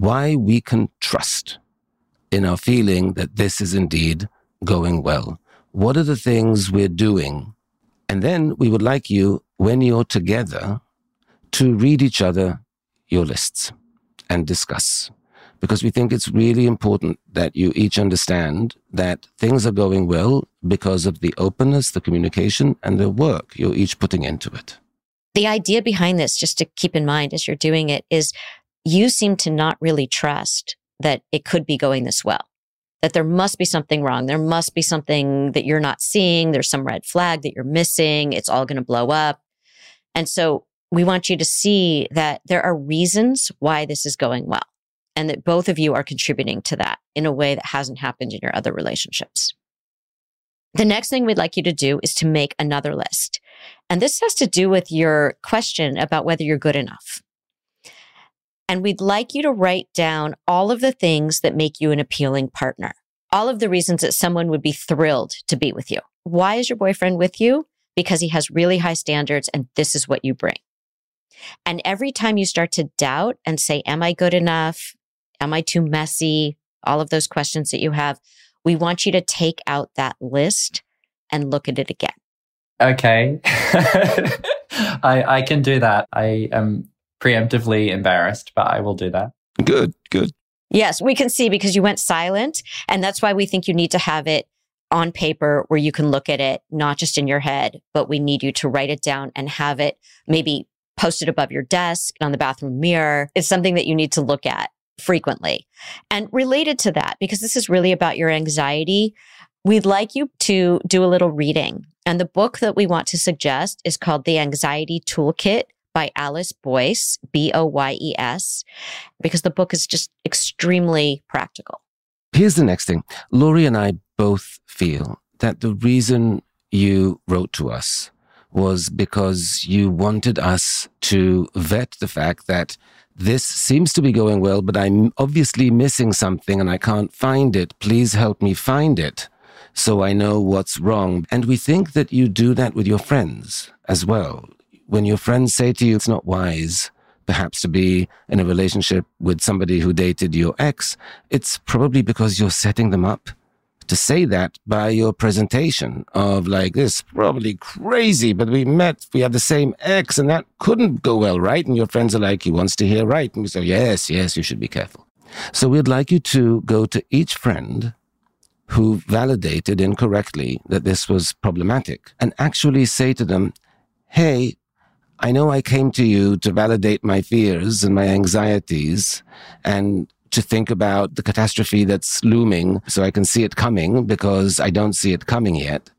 why we can trust in our feeling that this is indeed going well. What are the things we're doing? And then we would like you, when you're together, to read each other your lists and discuss. Because we think it's really important that you each understand that things are going well because of the openness, the communication, and the work you're each putting into it. The idea behind this, just to keep in mind as you're doing it, is you seem to not really trust that it could be going this well, that there must be something wrong. There must be something that you're not seeing. There's some red flag that you're missing. It's all going to blow up. And so we want you to see that there are reasons why this is going well and that both of you are contributing to that in a way that hasn't happened in your other relationships. The next thing we'd like you to do is to make another list. And this has to do with your question about whether you're good enough. And we'd like you to write down all of the things that make you an appealing partner, all of the reasons that someone would be thrilled to be with you. Why is your boyfriend with you? Because he has really high standards and this is what you bring. And every time you start to doubt and say, Am I good enough? Am I too messy? All of those questions that you have, we want you to take out that list and look at it again. Okay. I, I can do that. I am preemptively embarrassed, but I will do that. Good, good. Yes, we can see because you went silent. And that's why we think you need to have it on paper where you can look at it, not just in your head, but we need you to write it down and have it maybe posted above your desk on the bathroom mirror. It's something that you need to look at frequently. And related to that, because this is really about your anxiety, we'd like you to do a little reading. And the book that we want to suggest is called The Anxiety Toolkit by Alice Boyes, B O Y E S, because the book is just extremely practical. Here's the next thing Lori and I both feel that the reason you wrote to us was because you wanted us to vet the fact that this seems to be going well, but I'm obviously missing something and I can't find it. Please help me find it so I know what's wrong. And we think that you do that with your friends as well when your friends say to you it's not wise perhaps to be in a relationship with somebody who dated your ex, it's probably because you're setting them up to say that by your presentation of like this probably crazy but we met we have the same ex and that couldn't go well right? And your friends are like he wants to hear right? And we say yes yes you should be careful. So we'd like you to go to each friend who validated incorrectly that this was problematic and actually say to them hey I know I came to you to validate my fears and my anxieties and to think about the catastrophe that's looming so I can see it coming because I don't see it coming yet.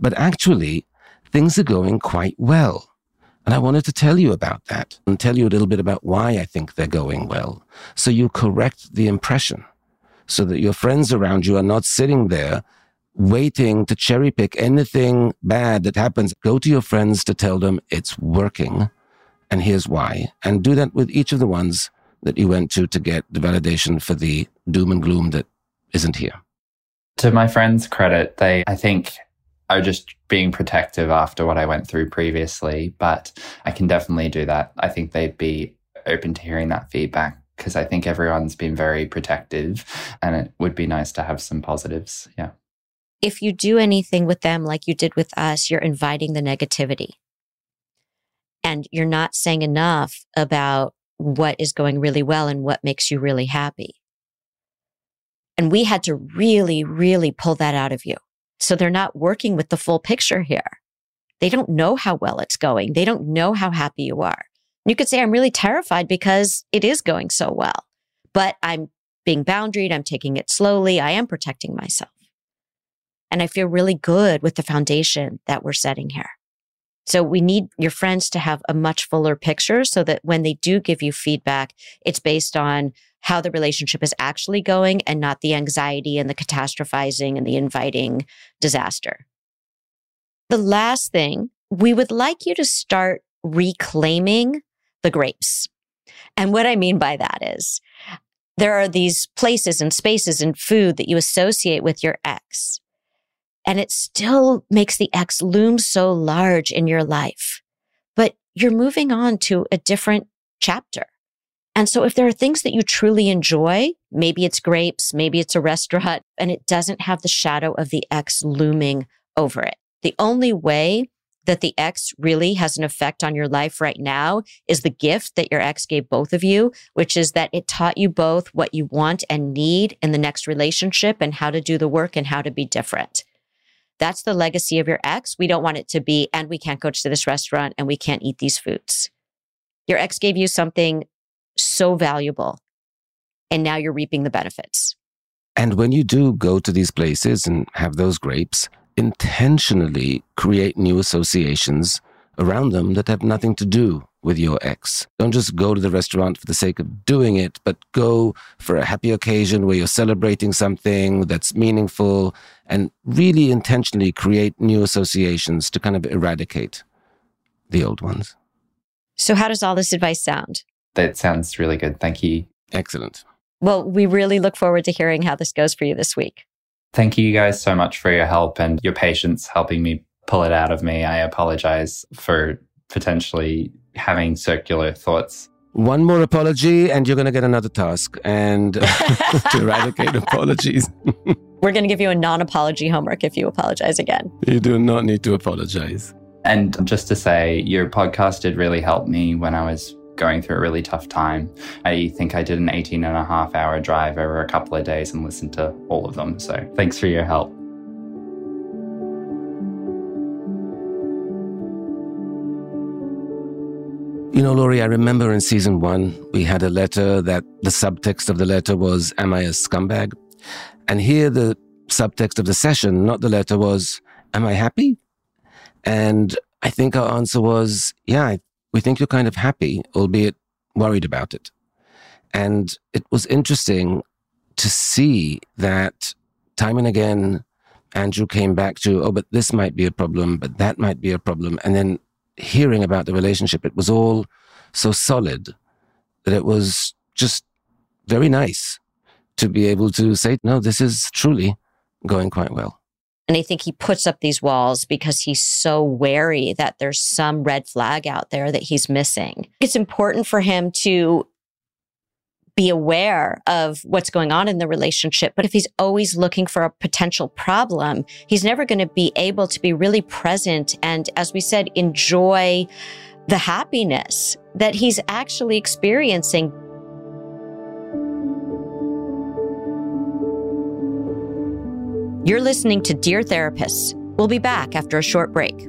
But actually, things are going quite well. And I wanted to tell you about that and tell you a little bit about why I think they're going well. So you correct the impression so that your friends around you are not sitting there waiting to cherry pick anything bad that happens. Go to your friends to tell them it's working and here's why. And do that with each of the ones that you went to to get the validation for the doom and gloom that isn't here. To my friends' credit, they, I think, are just being protective after what I went through previously, but I can definitely do that. I think they'd be open to hearing that feedback because I think everyone's been very protective and it would be nice to have some positives. Yeah if you do anything with them like you did with us, you're inviting the negativity. And you're not saying enough about what is going really well and what makes you really happy. And we had to really, really pull that out of you. So they're not working with the full picture here. They don't know how well it's going. They don't know how happy you are. You could say, I'm really terrified because it is going so well, but I'm being boundaried. I'm taking it slowly. I am protecting myself. And I feel really good with the foundation that we're setting here. So we need your friends to have a much fuller picture so that when they do give you feedback, it's based on how the relationship is actually going and not the anxiety and the catastrophizing and the inviting disaster. The last thing, we would like you to start reclaiming the grapes. And what I mean by that is there are these places and spaces and food that you associate with your ex and it still makes the ex loom so large in your life. But you're moving on to a different chapter. And so if there are things that you truly enjoy, maybe it's grapes, maybe it's a restaurant, and it doesn't have the shadow of the ex looming over it. The only way that the ex really has an effect on your life right now is the gift that your ex gave both of you, which is that it taught you both what you want and need in the next relationship and how to do the work and how to be different. That's the legacy of your ex. We don't want it to be, and we can't go to this restaurant and we can't eat these foods. Your ex gave you something so valuable, and now you're reaping the benefits. And when you do go to these places and have those grapes, intentionally create new associations around them that have nothing to do with your ex. Don't just go to the restaurant for the sake of doing it, but go for a happy occasion where you're celebrating something that's meaningful and really intentionally create new associations to kind of eradicate the old ones. So, how does all this advice sound? that sounds really good. Thank you. Excellent. Well, we really look forward to hearing how this goes for you this week. Thank you guys so much for your help and your patience helping me pull it out of me. I apologize for potentially having circular thoughts. One more apology, and you're going to get another task and to eradicate apologies. We're going to give you a non apology homework if you apologize again. You do not need to apologize. And just to say, your podcast did really help me when I was going through a really tough time. I think I did an 18 and a half hour drive over a couple of days and listened to all of them. So thanks for your help. You know, Lori, I remember in season one, we had a letter that the subtext of the letter was, Am I a scumbag? And here the subtext of the session, not the letter, was, Am I happy? And I think our answer was, Yeah, we think you're kind of happy, albeit worried about it. And it was interesting to see that time and again, Andrew came back to, oh, but this might be a problem, but that might be a problem. And then hearing about the relationship, it was all so solid that it was just very nice to be able to say, no, this is truly going quite well. And I think he puts up these walls because he's so wary that there's some red flag out there that he's missing. It's important for him to be aware of what's going on in the relationship. But if he's always looking for a potential problem, he's never going to be able to be really present and, as we said, enjoy the happiness that he's actually experiencing. You're listening to Dear Therapists. We'll be back after a short break.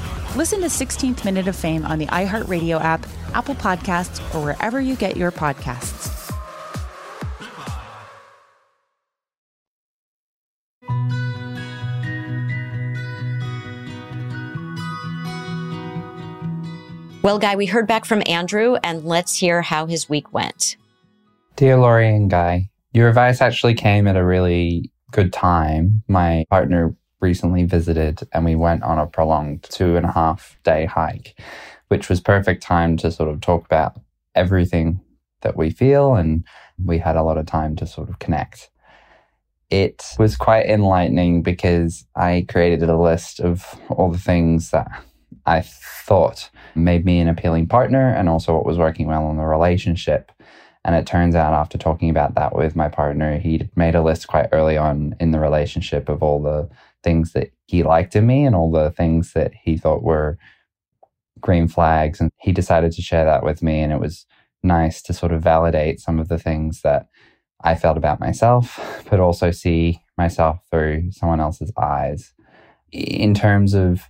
Listen to 16th Minute of Fame on the iHeartRadio app, Apple Podcasts, or wherever you get your podcasts. Well, Guy, we heard back from Andrew, and let's hear how his week went. Dear Lori and Guy, your advice actually came at a really good time. My partner recently visited and we went on a prolonged two and a half day hike, which was perfect time to sort of talk about everything that we feel. And we had a lot of time to sort of connect. It was quite enlightening because I created a list of all the things that I thought made me an appealing partner and also what was working well in the relationship. And it turns out after talking about that with my partner, he made a list quite early on in the relationship of all the things that he liked in me and all the things that he thought were green flags. And he decided to share that with me. And it was nice to sort of validate some of the things that I felt about myself, but also see myself through someone else's eyes. In terms of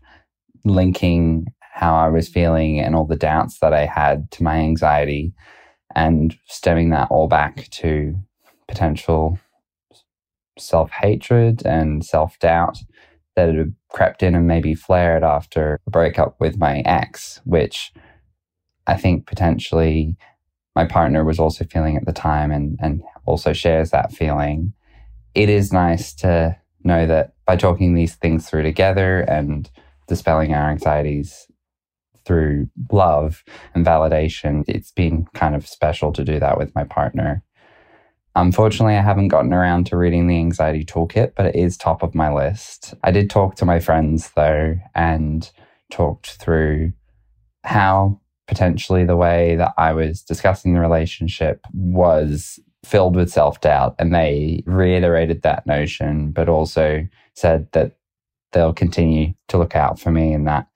linking how I was feeling and all the doubts that I had to my anxiety and stemming that all back to potential self hatred and self doubt that had crept in and maybe flared after a breakup with my ex, which I think potentially my partner was also feeling at the time and, and also shares that feeling. It is nice to know that by talking these things through together and dispelling our anxieties through love and validation, it's been kind of special to do that with my partner. Unfortunately, I haven't gotten around to reading the anxiety toolkit, but it is top of my list. I did talk to my friends though and talked through how potentially the way that I was discussing the relationship was filled with self doubt. And they reiterated that notion, but also said that they'll continue to look out for me and that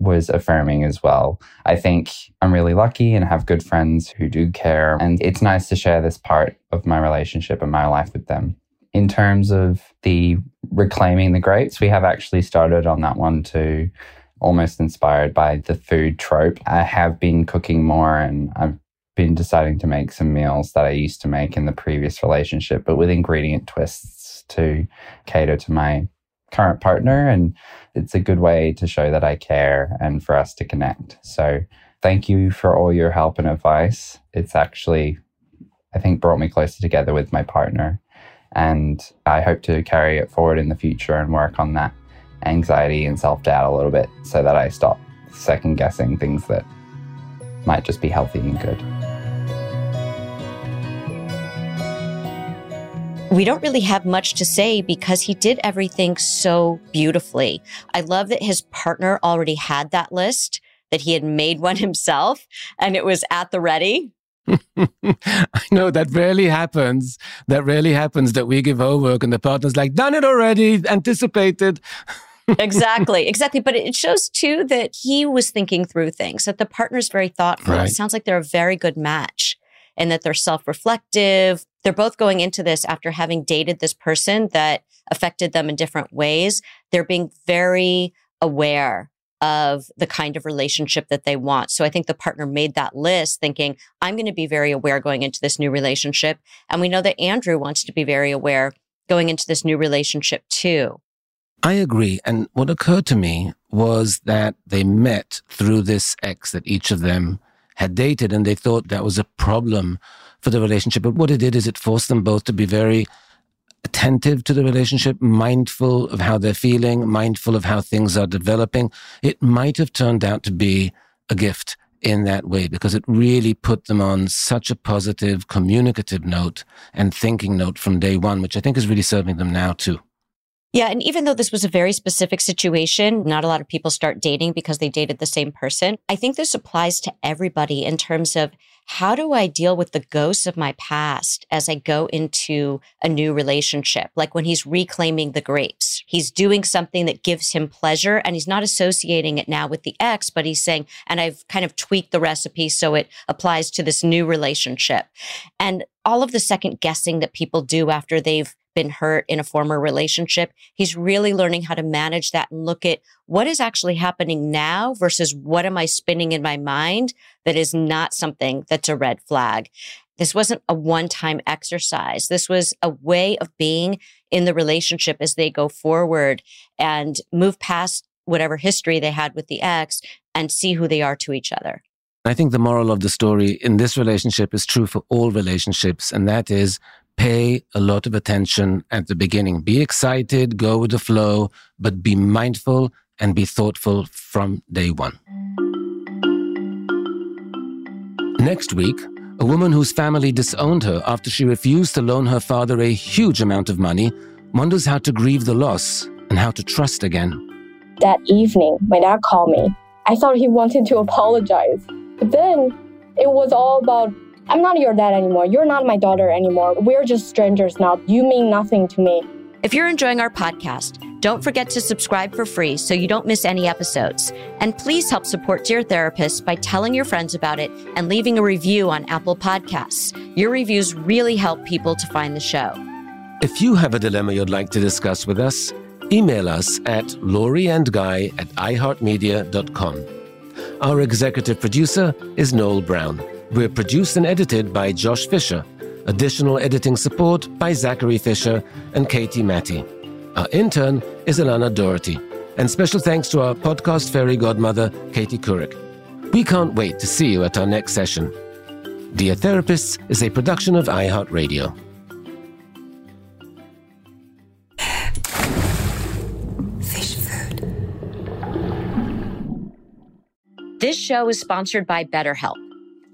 was affirming as well. I think I'm really lucky and have good friends who do care. And it's nice to share this part of my relationship and my life with them. In terms of the reclaiming the grapes, we have actually started on that one too, almost inspired by the food trope. I have been cooking more and I've been deciding to make some meals that I used to make in the previous relationship, but with ingredient twists to cater to my current partner. And it's a good way to show that I care and for us to connect. So thank you for all your help and advice. It's actually, I think, brought me closer together with my partner. And I hope to carry it forward in the future and work on that anxiety and self doubt a little bit so that I stop second guessing things that might just be healthy and good. We don't really have much to say because he did everything so beautifully. I love that his partner already had that list, that he had made one himself, and it was at the ready. I know that rarely happens. That rarely happens that we give homework and the partner's like, done it already, anticipated. exactly, exactly. But it shows too that he was thinking through things, that the partner's very thoughtful. Right. It sounds like they're a very good match and that they're self reflective. They're both going into this after having dated this person that affected them in different ways. They're being very aware of the kind of relationship that they want. So I think the partner made that list thinking, I'm going to be very aware going into this new relationship. And we know that Andrew wants to be very aware going into this new relationship too. I agree. And what occurred to me was that they met through this ex that each of them had dated and they thought that was a problem for the relationship. But what it did is it forced them both to be very attentive to the relationship, mindful of how they're feeling, mindful of how things are developing. It might have turned out to be a gift in that way because it really put them on such a positive communicative note and thinking note from day one, which I think is really serving them now too. Yeah. And even though this was a very specific situation, not a lot of people start dating because they dated the same person. I think this applies to everybody in terms of how do I deal with the ghosts of my past as I go into a new relationship? Like when he's reclaiming the grapes, he's doing something that gives him pleasure and he's not associating it now with the ex, but he's saying, and I've kind of tweaked the recipe so it applies to this new relationship. And all of the second guessing that people do after they've been hurt in a former relationship. He's really learning how to manage that and look at what is actually happening now versus what am I spinning in my mind that is not something that's a red flag. This wasn't a one time exercise. This was a way of being in the relationship as they go forward and move past whatever history they had with the ex and see who they are to each other. I think the moral of the story in this relationship is true for all relationships, and that is pay a lot of attention at the beginning. Be excited, go with the flow, but be mindful and be thoughtful from day one. Next week, a woman whose family disowned her after she refused to loan her father a huge amount of money wonders how to grieve the loss and how to trust again. That evening, my dad called me. I thought he wanted to apologize. But then it was all about I'm not your dad anymore. You're not my daughter anymore. We're just strangers now. You mean nothing to me. If you're enjoying our podcast, don't forget to subscribe for free so you don't miss any episodes. And please help support Dear Therapist by telling your friends about it and leaving a review on Apple Podcasts. Your reviews really help people to find the show. If you have a dilemma you'd like to discuss with us, email us at loriandguy at iheartmedia.com. Our executive producer is Noel Brown. We're produced and edited by Josh Fisher. Additional editing support by Zachary Fisher and Katie Matty. Our intern is Alana Doherty. And special thanks to our podcast fairy godmother, Katie Couric. We can't wait to see you at our next session. Dear Therapists is a production of iHeartRadio. Fish food. This show is sponsored by BetterHelp.